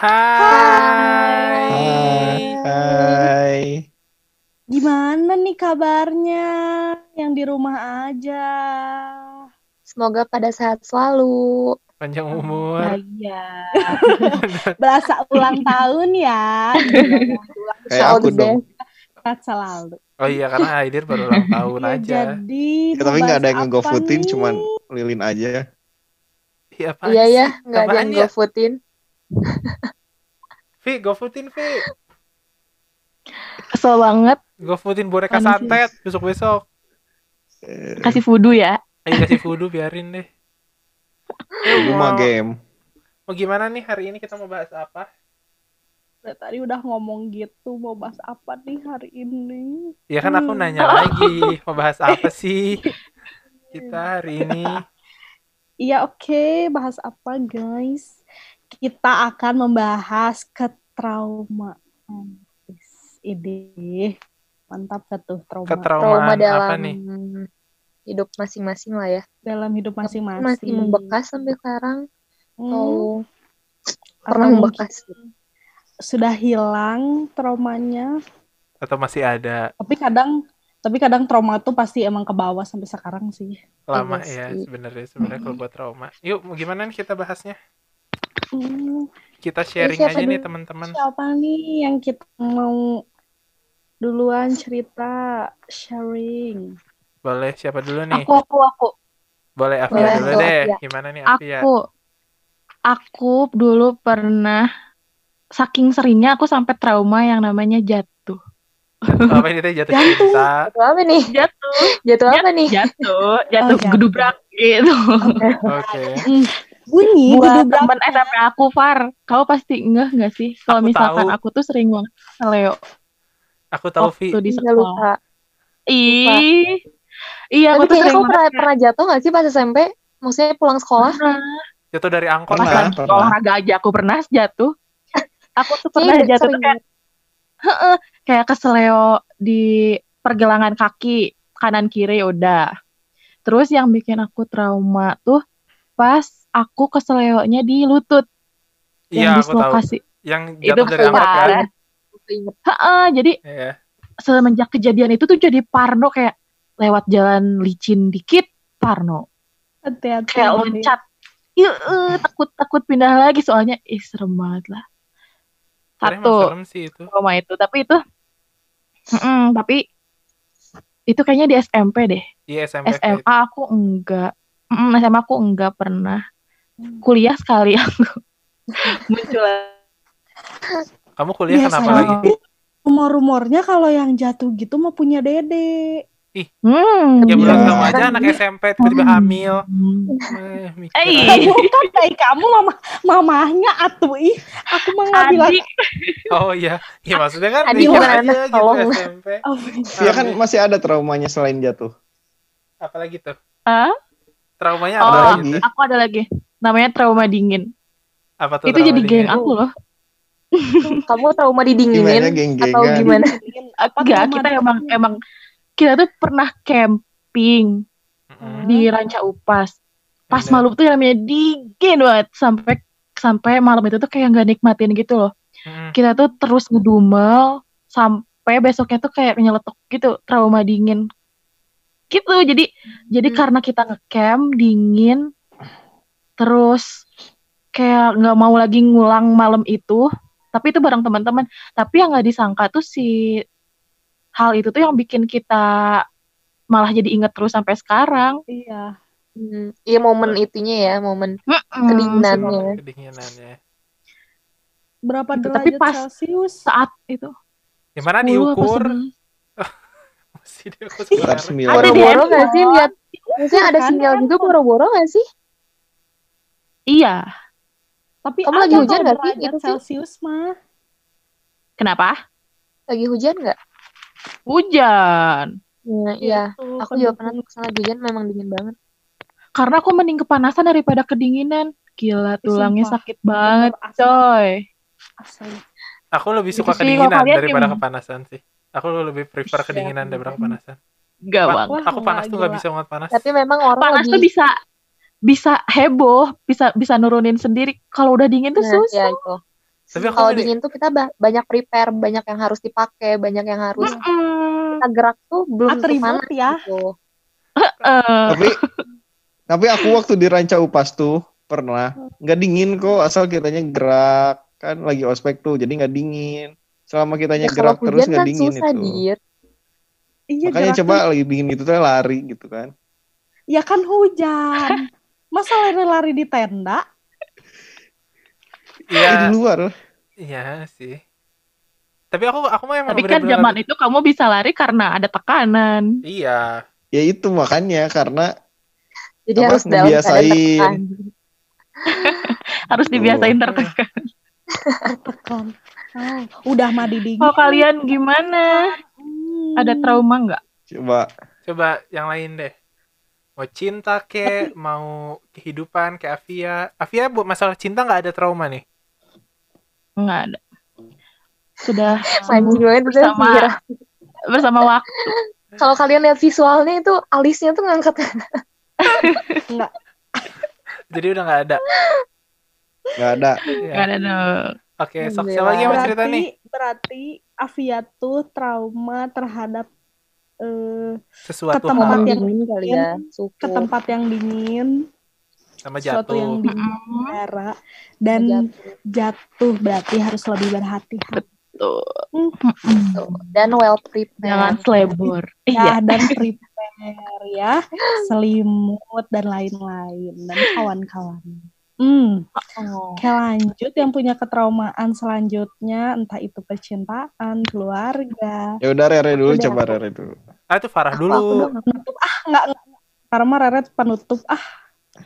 Hai. Hai. Gimana nih kabarnya yang di rumah aja? Semoga pada sehat selalu. Panjang Nah, umur. iya. Berasa ulang tahun ya. Ulang Kayak aku dong. sehat selalu. Oh iya karena Aidir baru ulang tahun Ya, aja. jadi Ya, tapi nggak ada yang ngegofoodin, cuman lilin aja. Iya apa? Iya ya, nggak ada yang ya? Vi, gofoodin Vi. Kesel banget Gofoodin boneka Manis. santet besok-besok. Eh, kasih voodoo ya. Ayo kasih voodoo biarin deh. Itu mah game. Mau gimana nih hari ini kita mau bahas apa? Dari Tadi udah ngomong gitu mau bahas apa nih hari ini? Ya kan aku Hmm. nanya lagi, mau bahas apa sih? Kita hari ini. Iya oke, bahas apa guys? Kita akan membahas ketraumaan. Ide mantap gak tuh trauma Ketraumaan Trauma apa dalam nih? hidup masing-masing lah ya. dalam hidup masing-masing. Masih membekas sampai sekarang Hmm, atau pernah membekas. Sudah hilang traumanya, Atau masih ada tapi kadang tapi kadang trauma tuh pasti emang ke bawah sampai sekarang sih. lama Iya ya sih. sebenarnya sebenarnya kalau buat trauma. Yuk, gimana nih kita bahasnya? Hmm, Kita sharing siapa aja nih teman-teman. siapa nih yang kita mau duluan cerita sharing? Boleh siapa dulu nih? Aku aku aku Boleh Afia Boleh, dulu aku, deh. Afia. Gimana nih Afia? aku aku dulu pernah saking seringnya aku sampai trauma yang namanya jatuh. Apa ini teh jatuh Jatuh. cinta? Jatuh apa nih? Jatuh, Jatuh apa nih? jatuh, jatuh jatuh. gedubrak gitu. Oke. Bunyi Buat temen SMP aku Far, kau pasti ngeh nggak sih kalau Aku misalkan tahu. aku tuh sering banget Leo Aku tahu Vi. di Nggak sekolah. lupa. Ih, iya Tapi aku tuh sering kamu pernah, pernah jatuh nggak sih pas SMP? Maksudnya pulang sekolah? Jatuh dari angkot? Pas lagi olahraga aja aku pernah jatuh. Aku tuh pernah Kayaknya jatuh kayak kayak keseleo di pergelangan kaki kanan kiri udah. Terus yang bikin aku trauma tuh pas aku keseleonya di lutut Iya, yang aku tahu. dislokasi. Yang Itu dari angkot kan? Aku inget. Heeh, jadi Iya. semenjak kejadian itu tuh jadi parno kayak lewat jalan licin dikit parno Hati-hati. kayak loncat Iya, takut takut pindah lagi soalnya ih serem banget lah. Satu serem sih itu. trauma itu, tapi itu Mm-mm, tapi itu kayaknya di SMP deh. Iya SMP. SMA aku enggak. Mm, SMA aku enggak pernah. Kuliah sekali aku muncul. Kamu kuliah kenapa Biasanya lagi? Rumor-rumornya kalau yang jatuh gitu mau punya dede. Hmm, Ya belum Iya. tahu aja anak SMP tiba-tiba hamil. Eh, mikir Eh. Bukan dari kamu mama mamahnya atuh ih. Aku mah nggak bilang. Oh iya. Ya maksudnya kan mikir bukan aja anak, gitu. SMP. Oh, Dia kan masih ada traumanya selain jatuh. Apalagi tuh? Hah? Traumanya Oh, apa Ada lagi? lagi. aku ada lagi. Namanya trauma dingin. Apa tuh itu trauma jadi geng dingin? aku loh. Kamu trauma Gimana didinginin geng-gengan? atau gimana? Apa Enggak, trauma kita dingin? emang emang kita tuh pernah camping Mm-mm. di Ranca Upas. Pas Bener. malam tuh yang namanya dingin banget sampai sampai malam itu tuh kayak nggak nikmatin gitu loh. Mm-mm. Kita tuh terus ngedumel sampai besoknya tuh kayak nyeletuk gitu, trauma dingin. Gitu. Jadi jadi Hmm. karena kita ngecamp dingin terus kayak nggak mau lagi ngulang malam itu, tapi itu bareng teman-teman. Tapi yang nggak disangka tuh si hal itu tuh yang bikin kita malah jadi inget terus sampai sekarang. Iya. Hmm, Iya momen itunya ya, momen Mm-mm. kedinginannya. Kedinginannya. Berapa Gitu, derajat tapi pas Celcius? Saat itu. Gimana 10 apa diukur? 11? Masih diukur. Ada di Boro-boro handphone. nggak sih lihat? Maksudnya ada Kan, sinyal juga boro-boro nggak sih? Iya. Tapi Kamu lagi hujan nggak sih? Itu sih. Celcius mah. Kenapa? Lagi hujan nggak? Hujan. Ya, iya. Gitu, Aku juga pendukung. pernah ke sana hujan memang dingin banget. Karena aku mending kepanasan daripada kedinginan. Gila, tulangnya Sumpah. sakit banget, asli. coy. Asli. Aku lebih suka Gitu sih, kedinginan kalau kalian daripada gimana? kepanasan sih. Aku lebih prefer kedinginan daripada kepanasan. Gak Pa- bang. Wah, aku panas gila, tuh nggak gila. bisa banget panas. Tapi memang orang Panas lagi tuh bisa bisa heboh, bisa bisa nurunin sendiri. Kalau udah dingin tuh Nah, susah. ya itu. Tapi Kalau ini- dingin tuh kita ba- banyak prepare, banyak yang harus dipakai, banyak yang harus Mm-mm. kita gerak tuh belum Atribut panas ya. gitu. Tapi tapi aku waktu di Ranca Upas tuh pernah nggak dingin kok asal kitanya gerak kan lagi ospek tuh jadi nggak dingin. Selama kitanya Ya, gerak terus nggak kan dingin susah, itu. Dir. Iya, Makanya coba tuh- lagi dingin gitu tuh lari gitu kan. Ya kan hujan. Masa lari-lari di tenda? Eh, di Iya, luar. iya sih. Tapi aku aku mah emang tapi kan zaman itu kamu bisa lari karena ada tekanan. Iya. Ya itu makanya karena Jadi harus dalam keadaan ngebiasain. tertekan. Harus dibiasain Oh. tertekan. Tekan. Oh, udah mandi dingin. Kalau kalian gimana? Hmm. Ada trauma nggak? coba Coba yang lain deh. Mau cinta ke, mau kehidupan kayak Avia. Avia buat masalah cinta nggak ada trauma nih. Nggak ada. Sudah banget udah Bersama- Mira. bersama waktu. Kalau kalian lihat visualnya itu alisnya tuh ngangkat Jadi udah nggak ada. nggak ada. Iya. Nggak ada dong. Oke, sok Alhamdulillah. siapa lagi mau cerita berarti, nih? berarti Avia tuh trauma terhadap eh, Sesuatu ke tempat hal yang dingin kali ya, suku. ke tempat yang dingin, sama sesuatu yang jatuh. dingin udara dan Jatuh. jatuh berarti harus lebih berhati-hati Tuh. Tuh. Dan well prepared. Jangan selebor. ya Iya. dan prepare ya selimut dan lain-lain dan kawan-kawan. Hmm, Oh. oke lanjut yang punya ketraumaan selanjutnya entah itu percintaan, keluarga. Ya udah Rere dulu Udah. coba Rere dulu. Ah itu Farah Aku, dulu. aku. Penutup ah enggak enggak. Karena Rere penutup ah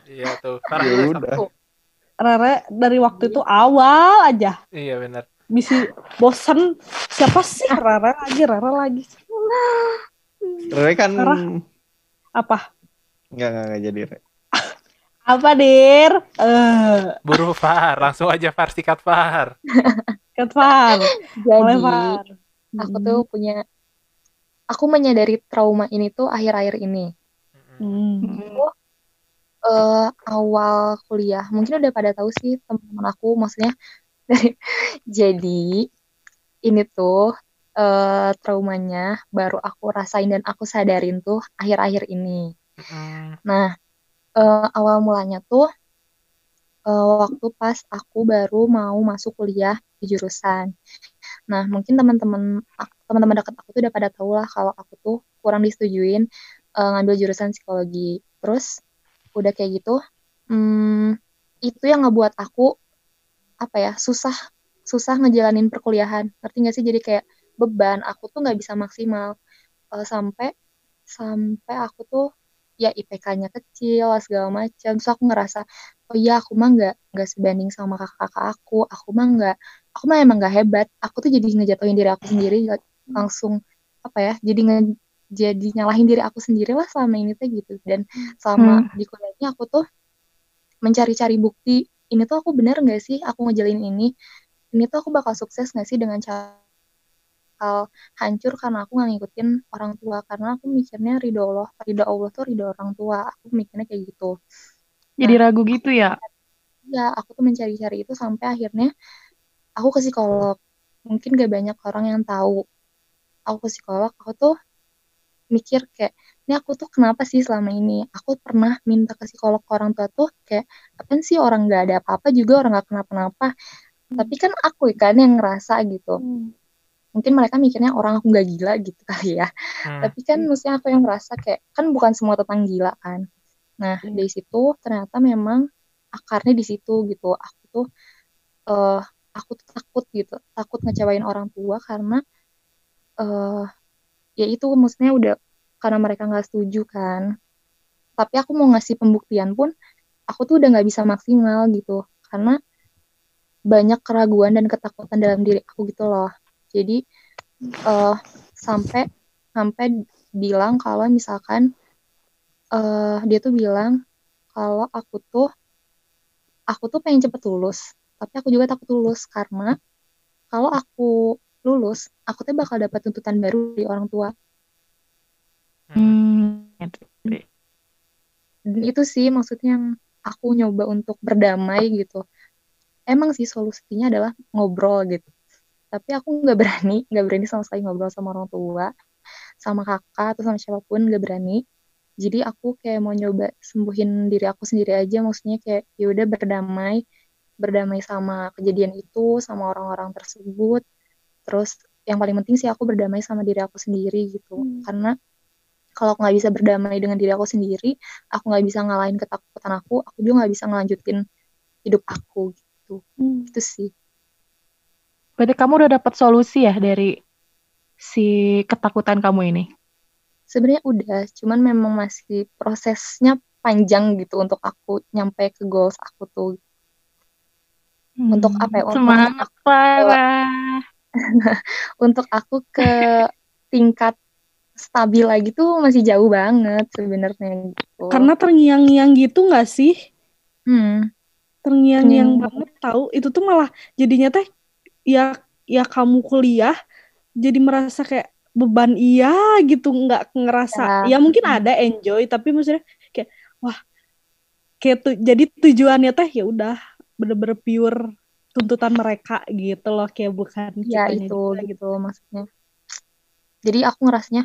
Iya tuh. Farah Ya dulu. udah. Rere dari waktu itu awal aja Iya benar. bisa bosen siapa sih Rere lagi Rere lagi Rere kan Farah. apa nggak nggak nggak jadi Rere. Apa dir? Eh. Buru Far, langsung aja Far sikat Far. Ketfar mulai Jadi, Far. aku tuh punya aku menyadari trauma ini tuh akhir-akhir ini. Hmm. eh awal kuliah mungkin udah pada tahu sih teman-teman aku maksudnya jadi ini tuh eh traumanya baru aku rasain dan aku sadarin tuh akhir-akhir ini. Mm, nah eh, awal mulanya tuh eh, waktu pas aku baru mau masuk kuliah di jurusan. Nah mungkin teman-teman teman-teman dekat aku tuh udah pada tahu lah kalau aku tuh kurang disetujuin eh, ngambil jurusan psikologi. Terus udah kayak gitu hmm, itu yang ngebuat aku apa ya susah susah ngejalanin perkuliahan. Ngerti gak sih? Jadi kayak beban aku tuh nggak bisa maksimal. Eh, sampai sampai aku tuh ya IPK-nya kecil segala macam. Terus aku ngerasa oh iya aku mah nggak nggak sebanding sama kakak-kakak aku. Aku mah nggak aku mah emang nggak hebat. Aku tuh jadi ngejatuhin diri aku sendiri langsung apa ya jadi nge jadi nyalahin diri aku sendiri lah selama ini tuh gitu. Dan selama di kuliah ini aku tuh mencari-cari bukti ini tuh aku bener nggak sih? Aku ngejalanin ini. Ini tuh aku bakal sukses nggak sih dengan cara bakal hancur karena aku nggak ngikutin orang tua. Karena aku mikirnya ridho Allah ridho Allah tuh ridho orang tua. Aku mikirnya kayak gitu. Jadi ragu gitu ya. ya aku tuh mencari-cari itu sampai akhirnya aku ke psikolog. Mungkin gak banyak orang yang tahu. Aku ke psikolog aku tuh mikir kayak ini aku tuh kenapa sih selama ini? Aku pernah minta ke psikolog ke orang tua tuh kayak apa sih orang nggak ada apa-apa juga orang nggak kenapa-napa? Tapi kan aku kan yang ngerasa gitu. Hmm. Mungkin mereka mikirnya orang aku nggak gila gitu kali ya. Hmm. tapi kan maksudnya aku yang merasa kayak kan bukan semua tentang gila kan. Nah Iya. dari situ ternyata memang akarnya di situ gitu. Aku tuh eh aku tuh takut gitu takut ngecewain orang tua karena eh ya itu maksudnya udah karena mereka nggak setuju kan. Tapi aku mau ngasih pembuktian pun aku tuh udah nggak bisa maksimal gitu. Karena banyak keraguan dan ketakutan dalam diri aku gitu loh jadi eh sampai sampai bilang kalau misalkan eh dia tuh bilang kalau aku tuh aku tuh pengen cepet lulus tapi aku juga takut lulus karena kalau aku lulus aku tuh bakal dapat tuntutan baru dari orang tua. Hmm. dan itu sih maksudnya yang aku nyoba untuk berdamai gitu. Emang sih solusinya adalah ngobrol gitu tapi aku nggak berani nggak berani sama sekali ngobrol sama orang tua sama kakak atau sama siapa pun nggak berani. Jadi aku kayak mau nyoba sembuhin diri aku sendiri aja maksudnya kayak ya udah berdamai berdamai sama kejadian itu sama orang-orang tersebut. Terus yang paling penting sih aku berdamai sama diri aku sendiri gitu. Hmm. karena kalau aku nggak bisa berdamai dengan diri aku sendiri aku nggak bisa ngalahin ketakutan aku aku juga nggak bisa ngelanjutin hidup aku gitu. Hmm. itu sih Berarti kamu udah dapat solusi ya dari si ketakutan kamu ini? sebenarnya udah cuman memang masih prosesnya panjang gitu untuk aku nyampe ke goals aku tuh Untuk apa ya? Untuk Semangat, Clara. untuk aku ke tingkat stabil lagi tuh masih jauh banget sebenarnya gitu. Karena terngiang-ngiang gitu nggak sih? hmm, Terngiang-ngiang Terngiang. banget tahu. Itu tuh malah jadinya teh ya ya kamu kuliah jadi merasa kayak beban iya gitu nggak ngerasa. Ya, Ya. mungkin ada enjoy tapi maksudnya kayak wah kayak tuh jadi tujuannya teh ya udah bener-bener pure tuntutan mereka gitu loh kayak bukan ya itu juga gitu maksudnya. Jadi aku ngerasanya,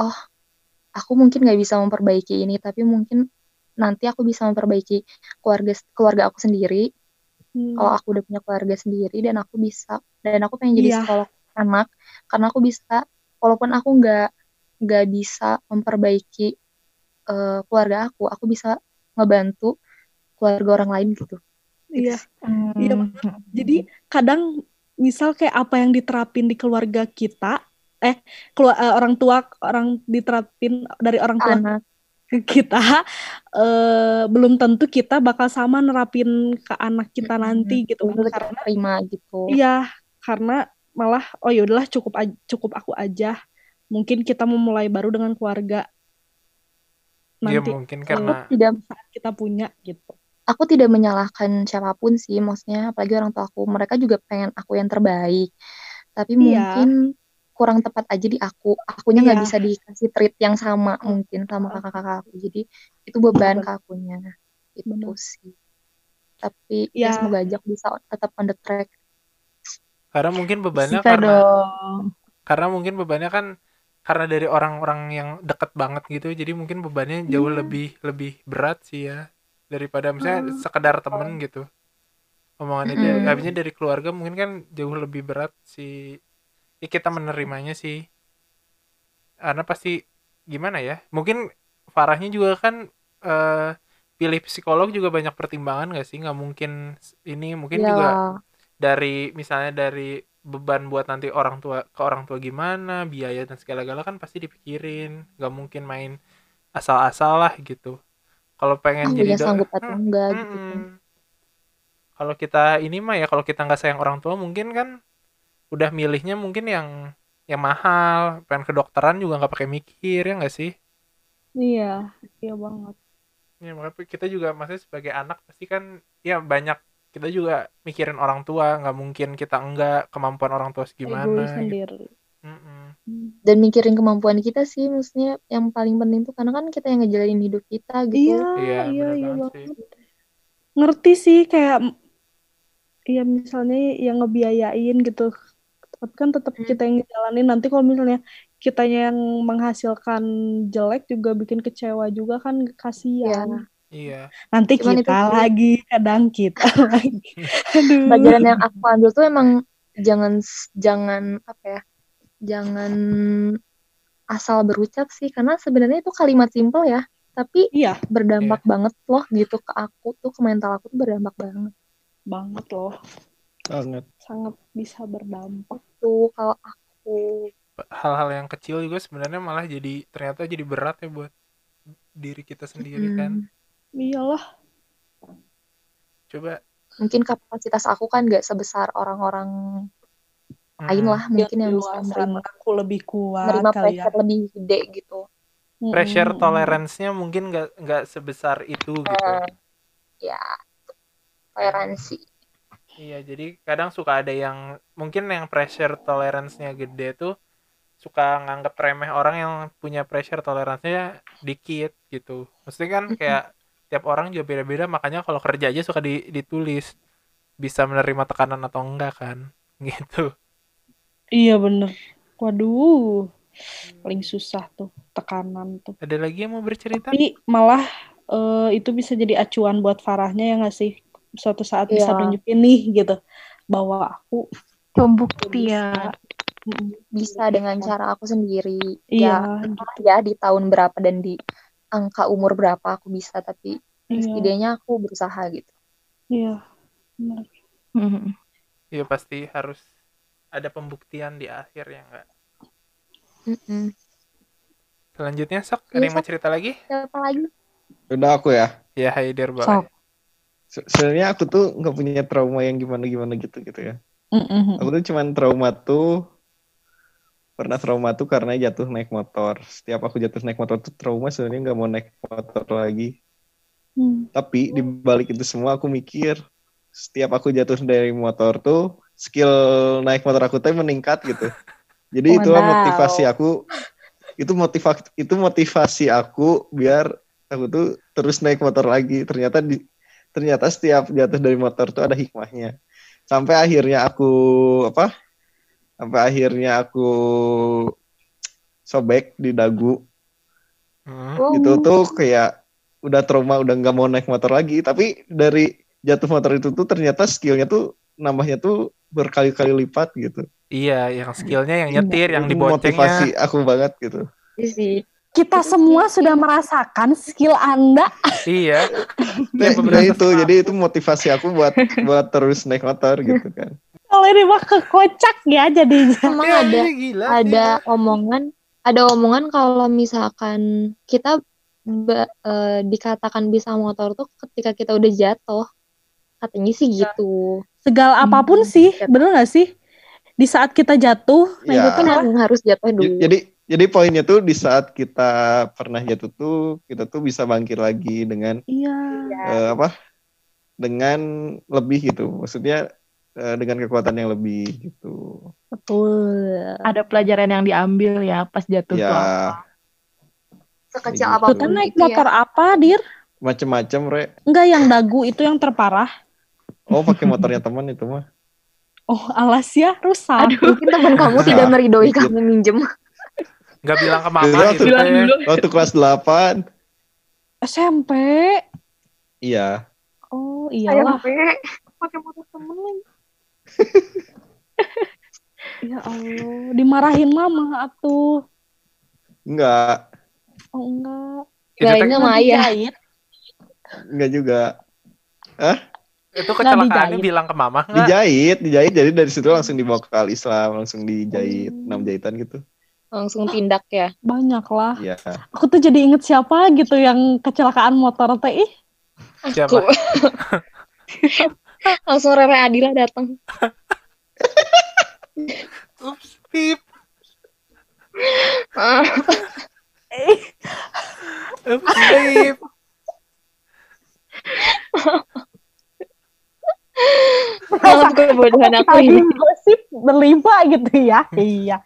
oh aku mungkin nggak bisa memperbaiki ini, tapi mungkin nanti aku bisa memperbaiki keluarga keluarga aku sendiri. Hmm. Kalau aku udah punya keluarga sendiri dan aku bisa dan aku pengen jadi Iya. psikolog anak karena aku bisa walaupun aku nggak nggak bisa memperbaiki eh, keluarga aku, aku bisa ngebantu keluarga orang lain gitu. Iya. Iya Hmm. Jadi kadang misal kayak apa yang diterapin di keluarga kita, eh kelu- eh, orang tua orang diterapin dari orang tua anak kita, eh, belum tentu kita bakal sama nerapin ke anak kita nanti gitu kan. Karena terima gitu. iya, karena malah oh ya udahlah cukup cukup aku aja. Mungkin kita memulai baru dengan keluarga Iya nanti mungkin Aku karena tidak saat kita punya gitu. aku tidak menyalahkan siapa pun sih, maksudnya apalagi orang tua aku. Mereka juga pengen aku yang terbaik. Tapi Iya. mungkin kurang tepat aja di aku. Akunya nggak Iya. bisa dikasih treat yang sama mungkin sama kakak-kakak aku. Jadi itu beban ke akunya. Itu Bener. sih. Tapi ya Ya. semoga aja aku bisa tetap on the track. karena mungkin bebannya Bisa karena dong. karena mungkin bebannya kan karena dari orang-orang yang deket banget gitu jadi mungkin bebannya jauh Iya. lebih lebih berat sih ya daripada misalnya sekedar temen gitu omongan itu Mm-mm. habisnya dari keluarga mungkin kan jauh lebih berat sih ya kita menerimanya sih. Karena pasti gimana ya mungkin Farahnya juga kan eh, pilih psikolog juga banyak pertimbangan gak sih? Nggak mungkin ini mungkin juga Iyalah. dari misalnya dari beban buat nanti orang tua ke orang tua gimana biaya dan segala-gala kan pasti dipikirin. Nggak mungkin main asal-asal lah gitu. Kalau pengen Aku jadi ya do- sanggup atau Hmm, enggak gitu. kan. kalau kita ini mah ya kalau kita nggak sayang orang tua mungkin kan udah milihnya mungkin yang yang mahal pengen kedokteran juga nggak pakai mikir ya nggak sih Iya, iya banget. ya makanya kita juga maksudnya sebagai anak pasti kan ya banyak kita juga mikirin orang tua nggak mungkin kita enggak kemampuan orang tua Egois segimana gitu. Hmm. Dan mikirin kemampuan kita sih, maksudnya yang paling penting tuh karena kan kita yang ngejalanin hidup kita gitu. Iya, Iya, iya, bener iya banget sih. banget. Ngerti sih kayak ya misalnya yang ngebiayain gitu. Tapi kan tetap Hmm. kita yang ngejalanin. Nanti kalau misalnya kitanya yang menghasilkan jelek juga bikin kecewa juga kan kasihan. Iya. Nanti Cuman itu kita sih. lagi, kadang kita lagi. Aduh. pelajaran yang aku ambil tuh emang jangan jangan apa ya jangan asal berucap sih karena sebenarnya itu kalimat simpel ya tapi Iya, berdampak banget loh gitu ke aku tuh ke mental aku tuh berdampak banget banget loh. Banget. Sangat bisa berdampak. tuh kalau aku Hal-hal yang kecil juga sebenarnya malah jadi ternyata jadi berat ya buat diri kita sendiri kan. hmm, Iyalah. Coba mungkin kapasitas aku kan gak sebesar orang-orang lain mm, lah mungkin yang Di bisa menerima aku lebih kuat menerima kali ya. pressure lebih gede gitu pressure Mm-mm. tolerance-nya mungkin nggak nggak sebesar itu gitu. Hmm, ya toleransi Iya, jadi kadang suka ada yang mungkin yang pressure tolerance-nya gede tuh suka nganggap remeh orang yang punya pressure tolerance-nya dikit gitu. Maksudnya kan kayak tiap orang juga beda-beda, makanya kalau kerja aja suka di- ditulis bisa menerima tekanan atau enggak kan gitu Iya bener. Waduh. Paling susah tuh tekanan tuh. ada lagi yang mau bercerita Tapi malah eh, itu bisa jadi acuan buat Farahnya ya nggak sih? Suatu saat bisa Iya. nunjukin nih gitu bahwa aku Pembuktian. mm, Bisa dengan cara aku sendiri. iya Ya, gitu. ya di tahun berapa dan di angka umur berapa aku bisa, tapi Iya. setidaknya aku berusaha gitu. Iya. Bener. Mhm. ya pasti harus ada pembuktian di akhir ya enggak selanjutnya sok ada Iya, yang mau cerita lagi Siapa lagi? Udah aku ya. ya Haider boleh Sok. Se- Sebenarnya aku tuh nggak punya trauma yang gimana-gimana gitu gitu ya. Mm-mm. Aku tuh cuman trauma tuh pernah trauma tuh karena jatuh naik motor. Setiap aku jatuh naik motor tuh trauma sebenarnya nggak mau naik motor lagi. Hmm. Tapi di balik itu semua aku mikir setiap aku jatuh dari motor tuh skill naik motor aku tuh meningkat gitu. Jadi itulah Wadaw. motivasi aku. Itu motivasi itu motivasi aku biar aku tuh terus naik motor lagi. Ternyata di ternyata setiap jatuh dari motor tuh ada hikmahnya. Sampai akhirnya aku apa? Sampai akhirnya aku sobek di dagu Hmm. Itu tuh kayak udah trauma udah nggak mau naik motor lagi tapi dari jatuh motor itu tuh ternyata skillnya tuh nambahnya tuh berkali-kali lipat gitu iya yang skillnya yang nyetir yang diboncengnya motivasi aku banget gitu iya sih. Kita semua sudah merasakan skill Anda. iya nah, Yang nah itu jadi itu motivasi aku buat buat terus naik motor gitu kan Kalau ini mah kekocak ya jadinya. Emang Ya, ada iya, gila ada dia. omongan ada omongan kalau misalkan kita ba- eh, dikatakan bisa motor tuh ketika kita udah jatuh katanya sih gitu Segala apa pun Hmm. sih, bener gak sih? Di saat kita jatuh, nah Ya. itu kan harus jatuh dulu jadi jadi poinnya tuh di saat kita pernah jatuh tuh kita tuh bisa bangkit lagi dengan iya. eh, apa dengan lebih gitu maksudnya eh, dengan kekuatan yang lebih gitu Betul. Ada pelajaran yang diambil ya pas jatuh tuh. ya sekecil Gitu. apa pun Kita naik itu ya. motor apa, Dir? macem-macem re Enggak yang dagu itu yang terparah. oh pakai motornya teman itu mah Oh, alas ya rusak. Aduh. mungkin teman kamu tidak meridoi Dikit. kamu minjem nggak bilang ke mama gitu Bilang dulu. waktu kelas 8 SMP. iya Oh, iyalah. pakai motor temen lagi Ya Allah, dimarahin mama atuh. enggak Oh, enggak. Sama ayah Dijahit. enggak juga itu kecelakaannya dijahit. bilang ke mama nggak dijahit dijahit jadi dari situ langsung dibawa ke al Islam langsung dijahit Hmm. enam jahitan gitu langsung tindak ya Banyak lah. iya Aku tuh jadi inget siapa gitu yang kecelakaan motor teh. Ih, siapa Aku. langsung Rere Adila datang ups pip ups pip malam kebodohan aku ini gosip berlima gitu ya. iya.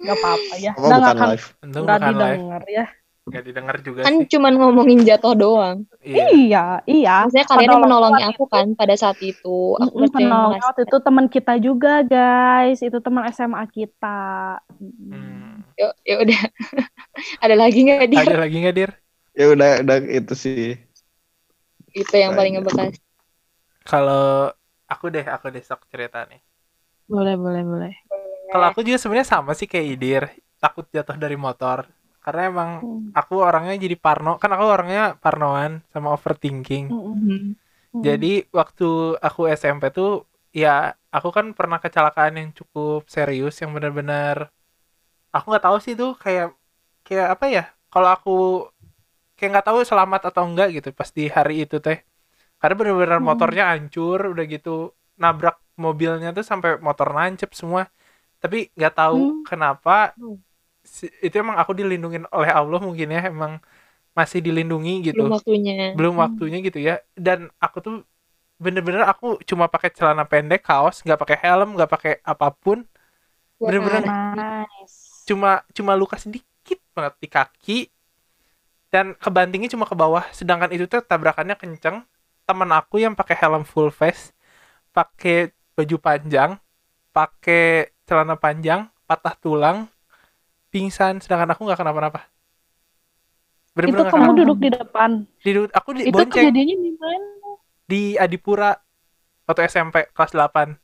Gak apa-apa ya. apa bukan nggak akan live? Untung nggak bukan live. didengar ya. nggak didengar juga kan sih. cuman ngomongin jatuh doang. Iya. Iya, iya. maksudnya kalian Penolong menolongi aku kan pada saat itu. Aku kasih waktu itu teman kita juga guys. Itu teman SMA kita. Hmm. ya ya udah. Ada lagi nggak dia ada lagi nggak dir? Ya udah udah itu sih. Itu yang paling ngebekas. Kalau aku deh aku deh sok cerita nih. Boleh, boleh, boleh. Kalau aku juga sebenarnya sama sih kayak Idir takut jatuh dari motor karena emang Hmm. aku orangnya jadi parno kan aku orangnya parnoan sama overthinking Mm-mm. Mhm. Mm. jadi waktu aku SMP tuh ya aku kan pernah kecelakaan yang cukup serius yang benar-benar aku nggak tahu sih tuh kayak kayak apa ya kalau aku kayak nggak tahu selamat atau enggak gitu pas di hari itu teh karena benar-benar Hmm. motornya hancur udah gitu nabrak mobilnya tuh sampai motor nancep semua tapi nggak tahu Hmm. kenapa Hmm. si- itu emang aku dilindungin oleh Allah mungkin ya emang masih dilindungi gitu. Belum waktunya. Belum Hmm. waktunya gitu ya. Dan aku tuh bener-bener aku cuma pakai celana pendek kaos nggak pakai helm nggak pakai apa pun. Bener-bener nice. cuma cuma luka sedikit banget di kaki. Dan kebantingnya cuma ke bawah. Sedangkan itu tuh tabrakannya kenceng. Teman aku yang pakai helm full face pakai baju panjang pakai celana panjang patah tulang pingsan sedangkan aku nggak kenapa-napa. Itu kamu kenapa duduk di depan. di, aku di Itu bonceng. kejadiannya di mana? di Adipura waktu SMP kelas 8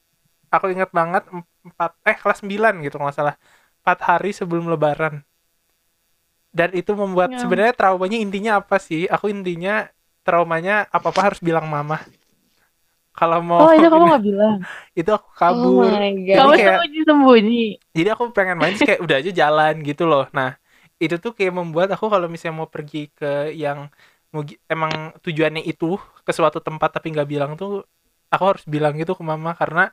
aku ingat banget empat eh kelas 9 gitu kalau nggak salah. Empat hari sebelum lebaran. Dan itu membuat Ya. sebenarnya traumanya intinya apa sih? Aku intinya traumanya apa apa harus bilang mama kalau mau Oh, itu kamu nggak bilang. itu aku kabur Oh my Jadi Kamu kayak- sembunyi-sembunyi. jadi aku pengen main kayak udah aja jalan gitu loh nah itu tuh kayak membuat aku kalau misalnya mau pergi ke yang emang tujuannya itu ke suatu tempat tapi nggak bilang tuh aku harus bilang gitu ke mama karena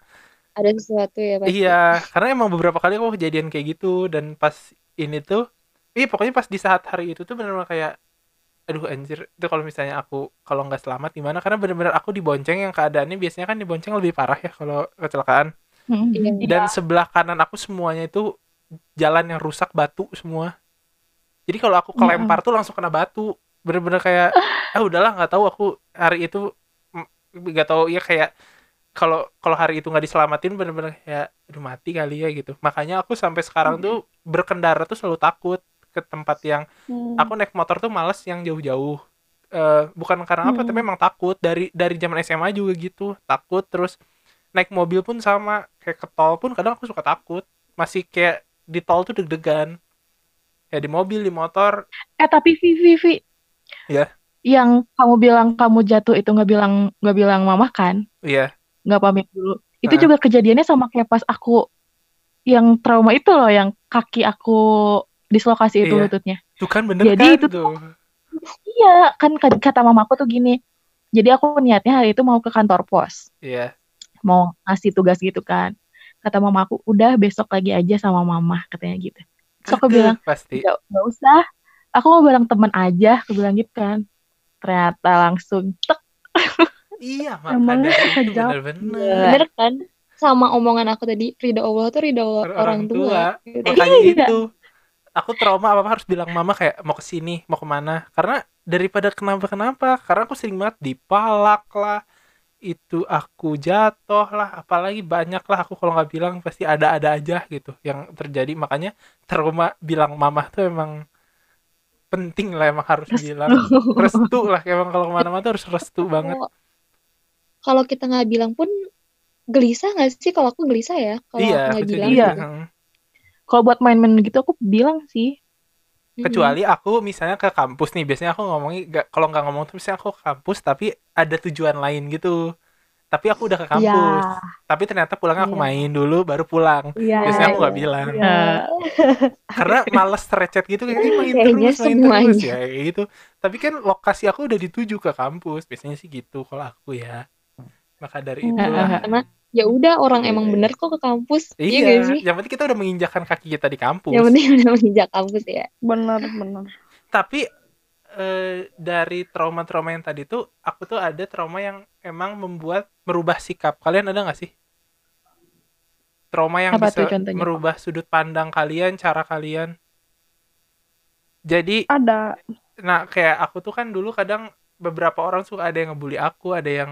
Ada sesuatu ya pasti. iya karena emang beberapa kali aku kejadian kayak gitu dan pas ini tuh iya pokoknya pas di saat hari itu tuh bener-bener kayak aduh anjir. Itu kalau misalnya aku kalau nggak selamat gimana? Karena bener-bener aku dibonceng yang keadaannya biasanya kan dibonceng lebih parah ya kalau kecelakaan. Iya. dan sebelah kanan aku semuanya itu jalan yang rusak batu semua. Jadi kalau aku kelempar tuh langsung kena batu. Bener-bener kayak ah udahlah nggak tahu aku hari itu nggak tahu ya kayak kalau kalau hari itu nggak diselamatin bener-bener kayak aduh mati kali ya gitu. Makanya aku sampai sekarang tuh berkendara tuh selalu takut ke tempat yang Hmm. aku naik motor tuh males yang jauh-jauh Eh, bukan karena apa Hmm. tapi memang takut dari dari zaman SMA juga gitu takut terus naik mobil pun sama kayak ke tol pun kadang aku suka takut masih kayak di tol tuh deg-degan ya di mobil di motor Eh tapi Vivi, Vivi. Iya. Yang kamu bilang kamu jatuh itu nggak bilang nggak bilang mama kan? iya Nggak pamit dulu. Itu Heeh. juga kejadiannya sama kayak pas aku yang trauma itu loh, yang kaki aku dislokasi itu Iya. lututnya. tuh kan bener Jadi kan itu tuh Iya, kan kata mamaku tuh gini. Jadi aku niatnya hari itu mau ke kantor pos, iya mau ngasih tugas gitu kan. Kata mamaku, udah besok lagi aja sama mama, katanya gitu. Terus aku bilang, pasti nggak nggak usah, aku mau bareng temen aja, aku bilang gitu kan. Ternyata langsung tek. iya Emang maka dari itu bener-bener Iya. Bener kan? Sama omongan aku tadi, ridho Allah tuh ridho Orang orang tua. tua. Gitu. makanya Iya. itu aku trauma apa apa harus bilang mama kayak mau ke sini mau ke mana karena daripada kenapa kenapa karena aku sering banget dipalak lah itu aku jatuh lah apalagi banyak lah aku kalau nggak bilang pasti ada-ada aja gitu yang terjadi makanya trauma bilang mama tuh emang penting lah emang harus bilang restu lah emang kalau ke mana-mana tuh harus restu banget Kalau- kita nggak bilang pun gelisah nggak sih? Kalau aku gelisah ya. Kalau iya aku nggak aku juga bilang. Iya. gitu. Hmm. Kalau buat main-main gitu aku bilang sih. Mm-mm. kecuali aku misalnya ke kampus nih biasanya aku ngomongin nggak kalau nggak ngomong tuh misalnya aku ke kampus tapi ada tujuan lain gitu tapi aku udah ke kampus tapi ternyata pulangnya aku Iya. main dulu baru pulang Iya. biasanya aku iya. nggak bilang Iya. karena males recet gitu kayak "Ih, main terus main semuanya. terus ya kayak gitu tapi kan lokasi aku udah dituju ke kampus biasanya sih gitu kalau aku ya maka dari Hmm. Karena ya udah orang emang bener kok ke kampus. Iya iya nggak sih? yang penting kita udah menginjakan kaki kita di kampus Yang penting udah menginjak kampus ya. Bener, bener. tapi eh, dari trauma-trauma yang tadi tuh aku tuh ada trauma yang emang membuat merubah sikap kalian ada nggak sih trauma yang Apa bisa tuh contohnya? merubah sudut pandang kalian cara kalian jadi Ada. nah kayak aku tuh kan dulu kadang beberapa orang suka ada yang ngebully aku ada yang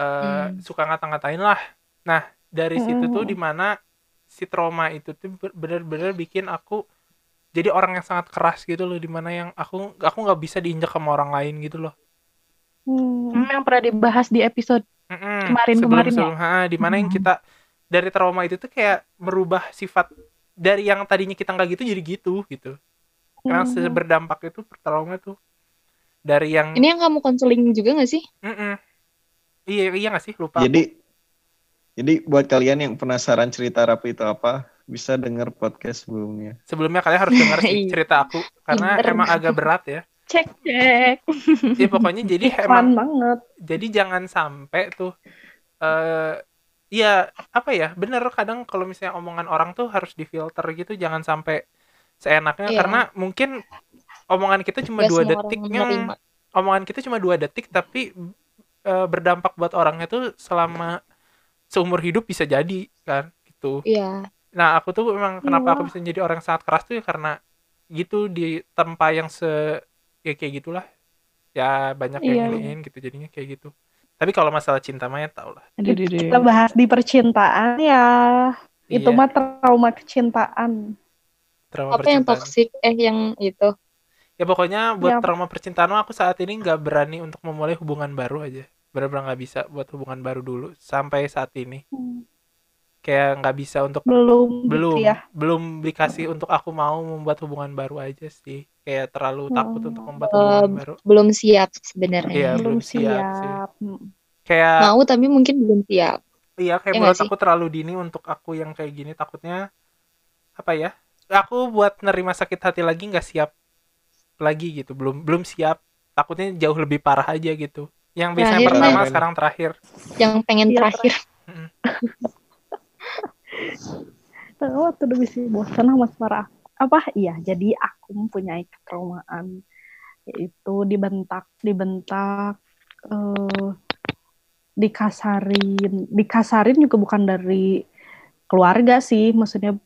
eh, Hmm. suka ngata-ngatain lah nah dari situ tuh Hmm. di mana si trauma itu tuh bener-bener bikin aku jadi orang yang sangat keras gitu loh di mana yang aku aku nggak bisa diinjak sama orang lain gitu loh Hmm. Hmm, yang pernah dibahas di episode Mm-mm. Kemarin-kemarin sebelum, sebelum ha, di mana yang Mm. kita dari trauma itu tuh kayak merubah sifat dari yang tadinya kita nggak gitu jadi gitu gitu karena Hmm. berdampak itu trauma tuh dari yang Ini yang kamu konseling juga nggak sih? Mm-mm. Iya iya nggak sih lupa Jadi jadi buat kalian yang penasaran cerita rapi itu apa, bisa denger podcast sebelumnya. sebelumnya kalian harus dengar sih Iya. cerita aku karena Pinter. emang agak berat ya cek cek. ya pokoknya jadi Fun emang banget. jadi jangan sampai tuh eh ya apa ya bener kadang kalau misalnya omongan orang tuh harus difilter gitu jangan sampai seenaknya Iya. karena mungkin omongan kita cuma Nggak dua detik yang omongan kita cuma dua detik tapi eh, berdampak buat orangnya tuh selama seumur hidup bisa jadi kan gitu Iya. nah aku tuh memang kenapa Iya. aku bisa jadi orang yang sangat keras tuh ya karena gitu di tempat yang se ya kayak gitulah ya banyak yang Iya. ngeliin gitu jadinya kayak gitu Tapi kalau masalah cinta mah ya tau lah. Kita bahas di percintaan ya. Itu Iya, mah trauma kecintaan. trauma Apa yang percintaan. toxic eh yang itu? Ya pokoknya buat Ya. trauma percintaan mah aku saat ini nggak berani untuk memulai hubungan baru aja. Benar-benar nggak bisa buat hubungan baru dulu sampai saat ini. Hmm. Kayak nggak bisa untuk Belum, belum gitu ya. belum dikasih untuk aku mau membuat hubungan baru aja sih. Kayak terlalu takut Oh. untuk membuat Eh, hubungan baru. Belum siap sebenarnya. Iya, belum belum siap sih. siap. Hmm. Kayak Mau tapi mungkin belum siap. Iya kayak Ya menurut sih? aku terlalu dini untuk aku yang kayak gini takutnya apa ya? Aku buat nerima sakit hati lagi nggak siap lagi gitu, belum belum siap. Takutnya jauh lebih parah aja gitu. Yang biasanya Terakhir pertama nih. sekarang terakhir. Yang pengen Iya, terakhir. Oh, tuh udah bisa bosan sama suara aku. Apa? Iya, jadi aku mempunyai ketraumaan yaitu dibentak, dibentak, eh, dikasarin, dikasarin juga bukan dari keluarga sih, maksudnya.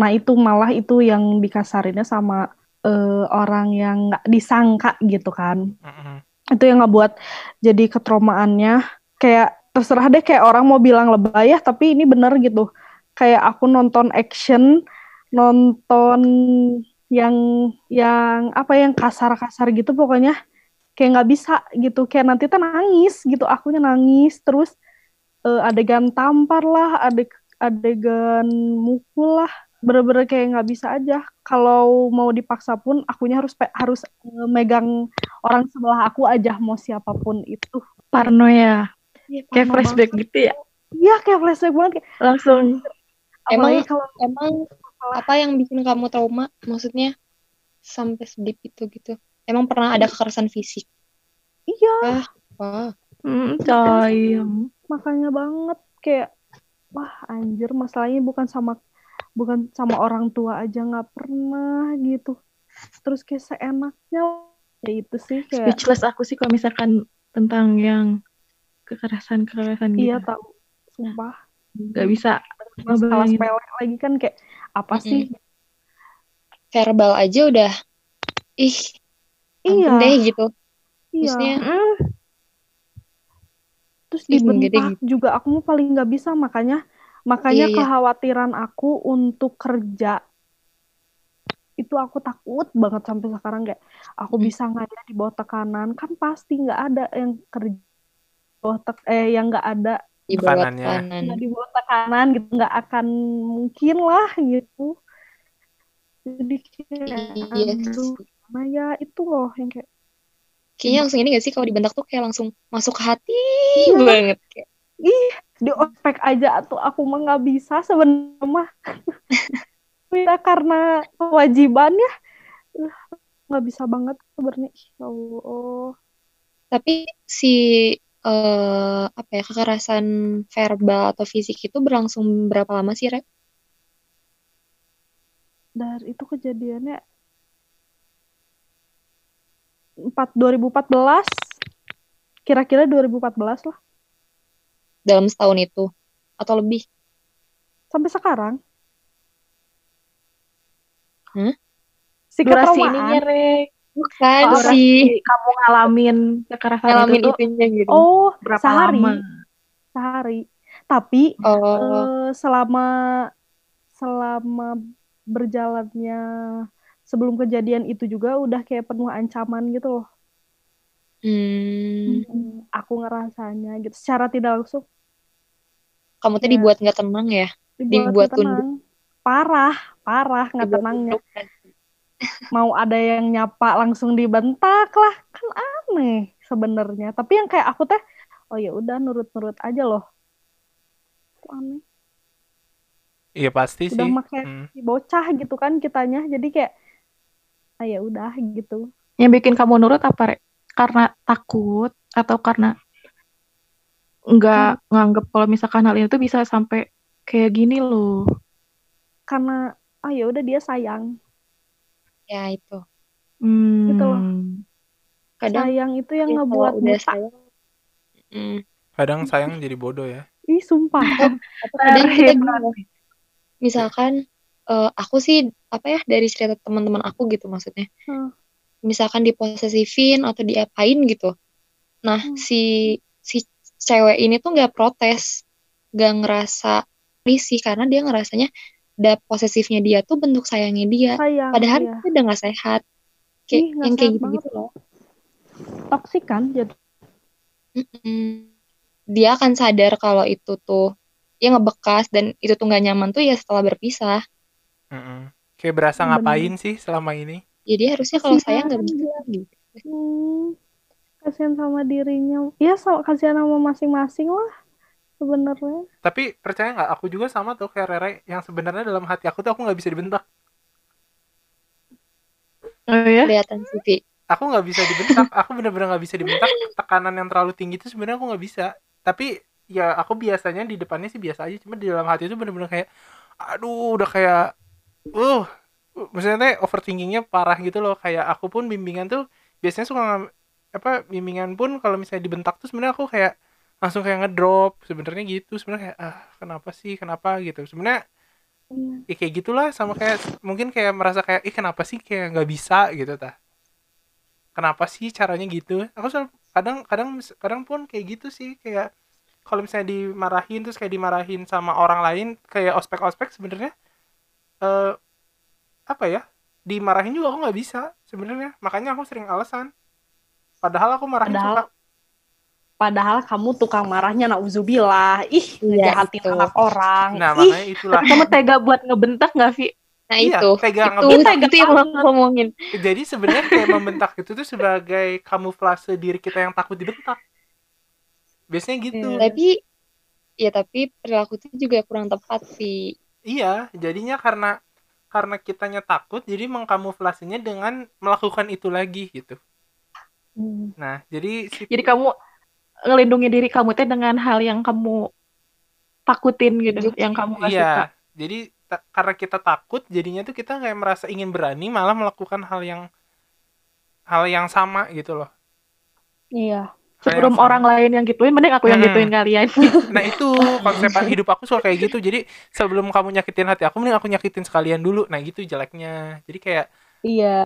Nah itu malah itu yang dikasarinnya sama eh, orang yang nggak disangka gitu kan Mm-mm. Itu yang ngebuat jadi ketraumaannya kayak terserah deh kayak orang mau bilang lebay ya tapi ini bener gitu. Kayak aku nonton action nonton yang yang apa yang kasar-kasar gitu pokoknya. Kayak nggak bisa gitu. Kayak nanti tuh nangis gitu. Akunya nangis terus eh, adegan tampar lah adeg adegan mukul lah bener-bener kayak nggak bisa aja kalau mau dipaksa pun akunya harus harus eh, megang orang sebelah aku aja mau siapa pun itu Parno ya. Iya, Kayak parno flashback banget. gitu ya. iya kayak flashback banget kayak, Langsung Emang- kalau Emang apa yang bikin kamu trauma? Maksudnya sampai sedip itu gitu. Emang pernah ada kekerasan fisik? iya Wah, hmm, sayang. makanya banget kayak wah anjir masalahnya bukan sama bukan sama orang tua aja nggak pernah gitu. Terus kayak seenaknya ya itu sih kayak Speechless aku sih kalau misalkan tentang yang kekerasan-kekerasan gitu. iya tahu sumpah Gak bisa masalah sepele lagi kan kayak apa sih? Verbal aja udah ih, iya. deh gitu. iya. Maksudnya Hmm, terus dibentak juga aku paling nggak bisa makanya makanya Iya, iya. kekhawatiran aku untuk kerja itu aku takut banget sampai sekarang kayak aku Hmm. bisa nggak ya di bawah tekanan kan pasti nggak ada yang kerja di bawah tek eh yang nggak ada di bawah Tekanannya. tekanan. nggak di bawah tekanan gitu nggak akan mungkin lah gitu jadi kayak Iya aduh gimana ya itu loh yang kayak Kayaknya langsung ini gak sih kalau dibentak tuh kayak langsung masuk ke hati Iya. banget kayak. Di ospek aja tuh aku mah nggak bisa sebenarnya mah. Tidak karena kewajiban ya Uh, nggak bisa banget sebenarnya. Ya Allah. Tapi si eh apa ya kekerasan verbal atau fisik itu berlangsung berapa lama sih, Rek? dari itu kejadiannya 4 2014 kira-kira 2014 lah Dalam setahun itu atau lebih? sampai sekarang Hmm? si durasi ketraumaan ininya, Rek. Bukan Oh, sih. kamu ngalamin kekerasan Ngalamin itu itunya gitu. oh berapa sehari lama? sehari tapi Oh, eh, selama selama berjalannya sebelum kejadian itu juga udah kayak penuh ancaman gitu loh. hmm. Hmm, aku ngerasanya gitu secara tidak langsung Kamu tuh Ya. dibuat nggak tenang ya? dibuat Dibuat tenang. Parah, parah nggak tenangnya. tunduk. Mau ada yang nyapa langsung dibentak lah, kan aneh sebenarnya. Tapi yang kayak aku teh, oh ya udah nurut-nurut aja loh. Itu aneh. Iya pasti Udah sih. makai Hmm. bocah gitu kan kitanya, jadi kayak, ah ya udah gitu. Yang bikin kamu nurut apa, Rek? Karena takut atau karena nggak nganggep kalau misalkan hal itu bisa sampai kayak gini loh. Karena ah ya udah dia sayang. Ya itu. Hmm. Gitu loh. Kadang sayang itu yang ya, ngebuat udah buta. sayang. Mm. Kadang sayang jadi bodoh ya. Ih sumpah. Atau kadang kita gini. Misalkan eh, aku sih apa ya dari cerita teman-teman aku gitu maksudnya. Hmm. Misalkan diposesifin atau diapain gitu. Nah, Hmm. si cewek ini tuh nggak protes, nggak ngerasa risih karena dia ngerasanya da posesifnya dia tuh bentuk sayangnya dia. sayang Padahal iya. itu udah nggak sehat. Kayak Ih, yang kayak gitu-gitu banget. loh. toksik kan jadi Mm-mm. Dia akan sadar kalau itu tuh ya ngebekas dan itu tuh nggak nyaman tuh ya setelah berpisah. Mm-mm. Kayak berasa Bener. ngapain sih selama ini? Jadi harusnya kalau Kasihan sayang nggak begitu dia. gitu. hmm, kasihan sama dirinya ya sama kasihan sama masing-masing lah sebenarnya Tapi percaya nggak? Aku juga sama tuh kayak Rere yang sebenarnya dalam hati aku tuh aku nggak bisa dibentak. Oh ya? Kelihatan sih. Aku nggak bisa dibentak. Aku bener-bener nggak bisa dibentak. Tekanan yang terlalu tinggi itu sebenarnya aku nggak bisa. Tapi ya aku biasanya di depannya sih biasa aja. Cuma di dalam hati itu bener-bener kayak, aduh udah kayak, uh, maksudnya overthinkingnya parah gitu loh. Kayak aku pun bimbingan tuh biasanya suka apa bimbingan pun kalau misalnya dibentak tuh sebenarnya aku kayak langsung kayak ngedrop. Sebenarnya gitu sebenarnya kayak ah kenapa sih? Kenapa? gitu. Sebenarnya Iya. ya kayak gitulah sama kayak mungkin kayak merasa kayak ih kenapa sih? Kayak nggak bisa gitu tah. Kenapa sih caranya gitu? Aku selalu kadang kadang kadang pun kayak gitu sih kayak kalau misalnya dimarahin terus kayak dimarahin sama orang lain kayak ospek-ospek sebenarnya eh apa ya dimarahin juga aku nggak bisa sebenarnya. Makanya aku sering alasan padahal aku marahin Padahal- suka padahal kamu tukang marahnya nauzubillah ih Iya, ngejahatin itu. anak orang nah ih makanya itulah Tapi kamu tega buat ngebentak gak, Vi? Nah Iya, itu, tega itu, ngebentak. itu yang aku ngomongin. jadi sebenarnya kayak membentak itu tuh sebagai kamuflase diri kita yang takut dibentak biasanya gitu Iya. Tapi ya tapi perilaku itu juga kurang tepat sih. Iya, jadinya karena karena kitanya takut, jadi mengkamuflasenya dengan melakukan itu lagi gitu. Hmm. Nah, jadi si Jadi kamu ngelindungi diri kamu teh dengan hal yang kamu takutin gitu, Juk. yang kamu gak suka. iya, jadi ta- karena kita takut, jadinya tuh kita kayak merasa ingin berani, malah melakukan hal yang hal yang sama gitu loh. iya Sebelum orang lain yang gituin, mending aku yang Hmm. gituin kalian. Nah itu konsepan hidup aku suka kayak gitu. Jadi sebelum kamu nyakitin hati aku, mending aku nyakitin sekalian dulu. Nah gitu jeleknya. Jadi kayak iya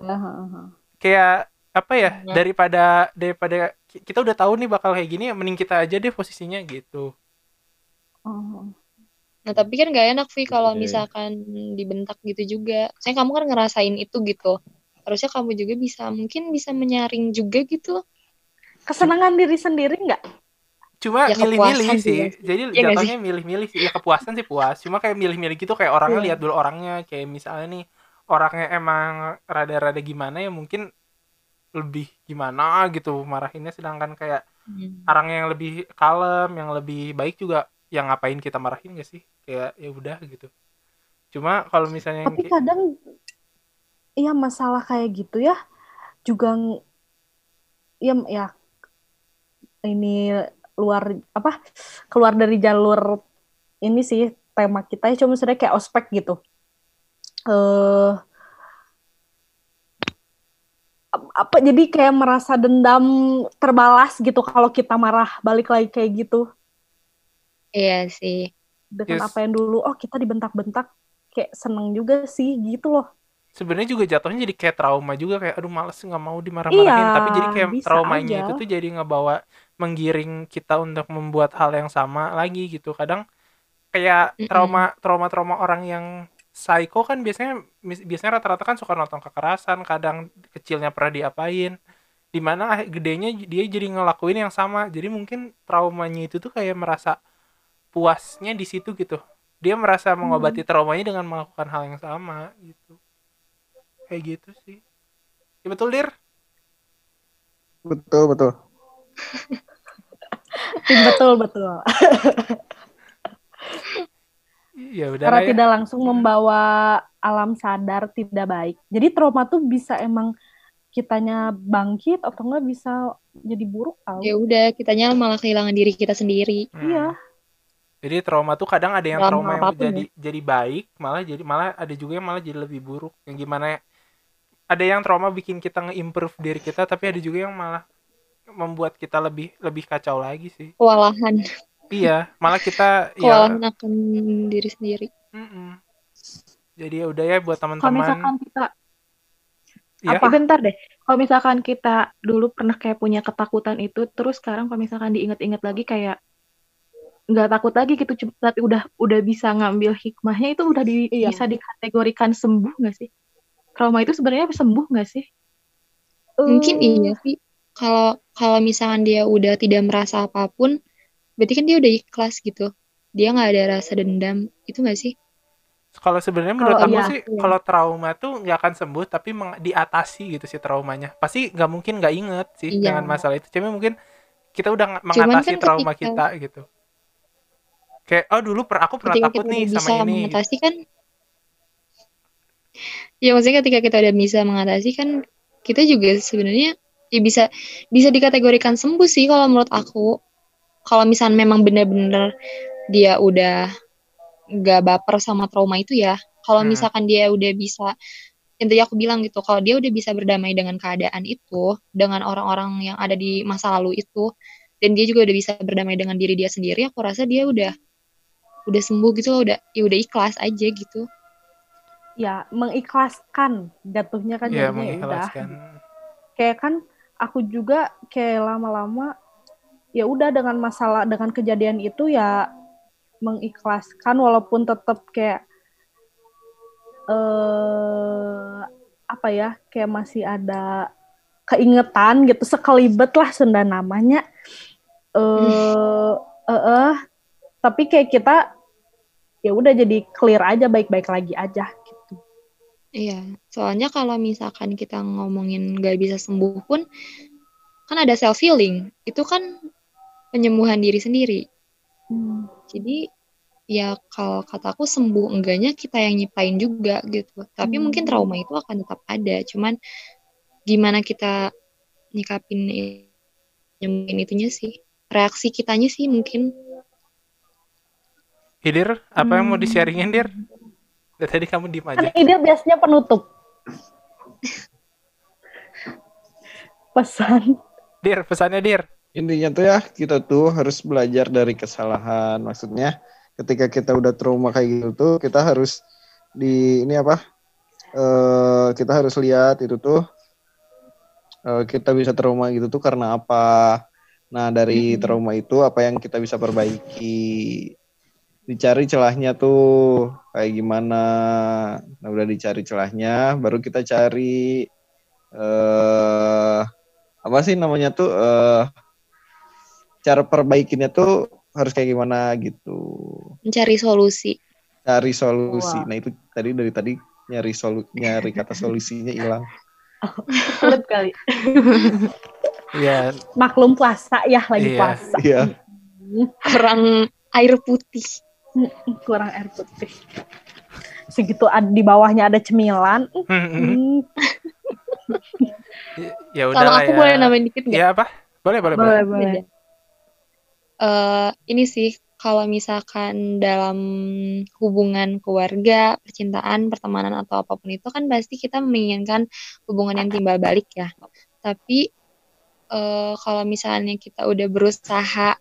kayak apa ya Iya. daripada daripada ki- kita udah tahu nih bakal kayak gini mending kita aja deh posisinya gitu Oh. Nah tapi kan gak enak Vi kalau Oke. misalkan dibentak gitu juga. Saya kamu kan ngerasain itu gitu. Harusnya kamu juga bisa mungkin bisa menyaring juga gitu. kesenangan diri sendiri nggak cuma Ya, milih-milih sih juga sih. jadi Iya nggak jatuhnya milih-milih sih ya kepuasan sih puas cuma kayak milih-milih gitu kayak orangnya Iya. lihat dulu orangnya kayak misalnya nih orangnya emang rada-rada gimana ya mungkin lebih gimana gitu marahinnya. Sedangkan kayak Hmm. orang yang lebih kalem yang lebih baik juga yang ngapain kita marahin gak sih? Kayak ya udah gitu. Cuma kalau misalnya yang tapi kayak- kadang iya masalah kayak gitu ya juga ya ya ini luar apa keluar dari jalur ini sih tema kita ya cuma sebenarnya kayak ospek gitu. Eh ap- apa jadi kayak merasa dendam terbalas gitu kalau kita marah balik lagi kayak gitu Iya sih. dengan Yes. apa yang dulu oh kita dibentak-bentak kayak seneng juga sih gitu loh sebenarnya juga jatuhnya jadi kayak trauma juga kayak aduh males nggak mau dimarah-marahin Iya, tapi jadi kayak traumanya aja. itu tuh jadi ngebawa menggiring kita untuk membuat hal yang sama lagi gitu kadang kayak trauma trauma trauma orang yang psycho kan biasanya mis- biasanya rata-rata kan suka nonton kekerasan kadang kecilnya pernah diapain. Di mana ah- gedenya dia jadi ngelakuin yang sama. Jadi mungkin traumanya itu tuh kayak merasa puasnya di situ gitu. Dia merasa mengobati traumanya dengan melakukan hal yang sama gitu. Kayak gitu sih. Ya betul dir? Betul, betul. betul betul ya udah karena ya. tidak langsung membawa alam sadar tidak baik. Jadi trauma tuh bisa emang kitanya bangkit atau enggak bisa jadi buruk tau. Ya udah, kitanya malah kehilangan diri kita sendiri. Hmm. Iya. jadi trauma tuh kadang ada yang Dalam trauma yang jadi jadi baik malah jadi malah ada juga yang malah jadi lebih buruk yang gimana ya ada yang trauma bikin kita nge-improve diri kita tapi ada juga yang malah membuat kita lebih lebih kacau lagi sih Kewalahan. Iya malah kita ya akan diri sendiri. mm-mm. jadi ya udah ya buat Kalau teman-teman misalkan kita, ya apa bentar deh. Kalau misalkan kita dulu pernah kayak punya ketakutan itu, terus sekarang kalau misalkan diinget-inget lagi kayak nggak takut lagi gitu tapi udah udah bisa ngambil hikmahnya itu udah di- Iya. bisa dikategorikan sembuh nggak sih trauma itu sebenarnya sembuh nggak sih Mungkin Eh, iya sih. Kalau kalau misalkan dia udah tidak merasa apa pun, berarti kan dia udah ikhlas gitu. Dia nggak ada rasa dendam, itu nggak sih? Kalau sebenarnya menurut Kalau aku iya, sih iya. kalau trauma tuh nggak akan sembuh tapi meng- diatasi gitu sih traumanya. Pasti nggak mungkin nggak inget sih Iya. dengan masalah itu. Cuma mungkin kita udah mengatasi kan trauma ketika- kita gitu. Kayak oh dulu per aku pernah takut nih sama bisa ini. mengatasi kan, ya maksudnya ketika kita udah bisa mengatasi kan, kita juga sebenarnya ya bisa bisa dikategorikan sembuh sih kalau menurut aku. Kalau misalnya memang benar-benar dia udah nggak baper sama trauma itu ya. Kalau Hmm. misalkan dia udah bisa intinya aku bilang gitu, kalau dia udah bisa berdamai dengan keadaan itu, dengan orang-orang yang ada di masa lalu itu, dan dia juga udah bisa berdamai dengan diri dia sendiri, aku rasa dia udah udah sembuh gitu loh, udah ya udah ikhlas aja gitu. ya mengikhlaskan jatuhnya kan Iya, jadinya ya udah mengikhlaskan. kayak kan aku juga kayak lama-lama ya udah dengan masalah dengan kejadian itu ya mengikhlaskan walaupun tetap kayak eh apa ya kayak masih ada keingetan gitu sekelibet lah senda namanya. Eh eh eh, tapi kayak kita ya udah jadi clear aja baik-baik lagi aja gitu. Iya, soalnya kalau misalkan kita ngomongin gak bisa sembuh pun, kan ada self healing, itu kan penyembuhan diri sendiri. Hmm. Jadi ya kalau kataku sembuh enggaknya kita yang nyiptain juga gitu. Tapi Hmm. mungkin trauma itu akan tetap ada, cuman gimana kita nyikapin nyembuhin itunya sih. Reaksi kitanya sih mungkin. Hidir, apa yang mau Hmm. di-sharingin, Dir? Dari tadi kamu diem aja. Kan ini biasanya penutup. Pesan. Dir, pesannya Dir. Intinya tuh ya kita tuh harus belajar dari kesalahan. Maksudnya ketika kita udah trauma kayak gitu tuh kita harus di ini apa? eh kita harus lihat itu tuh eh, kita bisa trauma gitu tuh karena apa. Nah dari Mm-mm. trauma itu apa yang kita bisa perbaiki. Dicari celahnya tuh kayak gimana. Nah udah dicari celahnya, baru kita cari eh apa sih namanya tuh eh cara perbaikinnya tuh harus kayak gimana gitu. Mencari solusi. Cari solusi. Wah. Nah itu tadi dari tadi nyari solu nyari kata solusinya hilang. Sulit kali Iya, Maklum puasa ya lagi Iya. puasa. Iya. Kurang air putih. Kurang air putih. Segitu di bawahnya ada cemilan. Hmm. ya udah Kalau aku ya. boleh nambahin dikit nggak? Ya apa? Boleh, boleh, boleh. Boleh, boleh. Eh, ini sih kalau misalkan dalam hubungan keluarga, percintaan, pertemanan atau apa pun itu kan pasti kita menginginkan hubungan yang timbal balik ya. Tapi eh, kalau misalnya kita udah berusaha,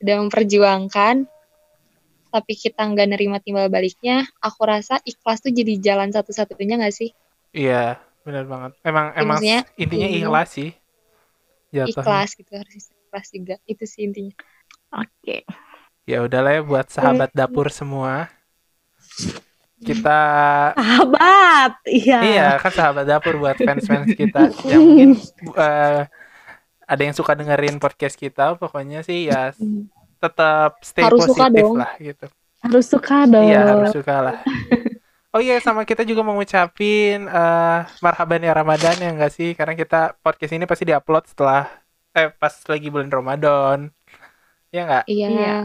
udah memperjuangkan, tapi kita nggak nerima timbal baliknya, aku rasa ikhlas tuh jadi jalan satu-satunya nggak sih? Iya, benar banget. Emang Ya, emang intinya ikhlas sih. Jatuhnya. Ikhlas gitu harus ikhlas juga. Itu sih intinya. Oke Ya udahlah ya buat sahabat dapur semua. Kita Sahabat. Iya. iya kan sahabat dapur buat fans-fans kita yang mungkin eh, ada yang suka dengerin podcast kita, pokoknya sih ya tetap stay Harus suka positif dong. lah gitu. Harus suka dong. Iya harus suka lah. Oh iya sama kita juga mau ngucapin eh marhaban ya Ramadan ya enggak sih? Karena kita podcast ini pasti diupload setelah eh pas lagi bulan Ramadan. Ya enggak? Iya. Iya.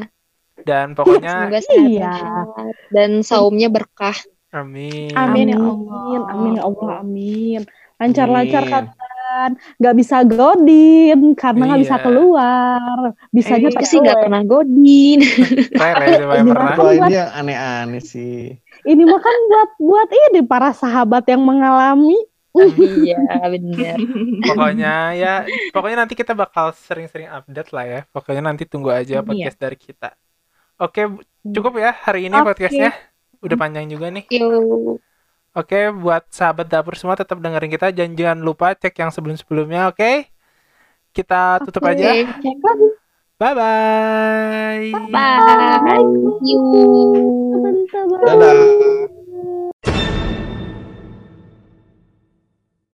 Dan pokoknya Semoga sehat Iya. sehat. dan saumnya berkah. amin. Amin ya Amin. Allah. Amin ya Allah. Amin. Lancar-lancar Amin. kalian. Nggak bisa godin karena nggak bisa Iya. keluar. Bisanya Eh, sih nggak pernah godin. Rere yang Ini pernah. ini yang aneh-aneh sih. Ini mah kan buat buat ini para sahabat yang mengalami. iya benar. Pokoknya ya, pokoknya nanti kita bakal sering-sering update lah ya. Pokoknya nanti tunggu aja Iya. podcast dari kita. Oke, bu- cukup ya hari ini Oke. podcastnya. Udah panjang juga nih. Oke, buat sahabat dapur semua tetap dengerin kita. Dan jangan lupa cek yang sebelum-sebelumnya, oke? Kita tutup Oke. aja. Cek lagi. Bye bye. Bye. See you. Dadah.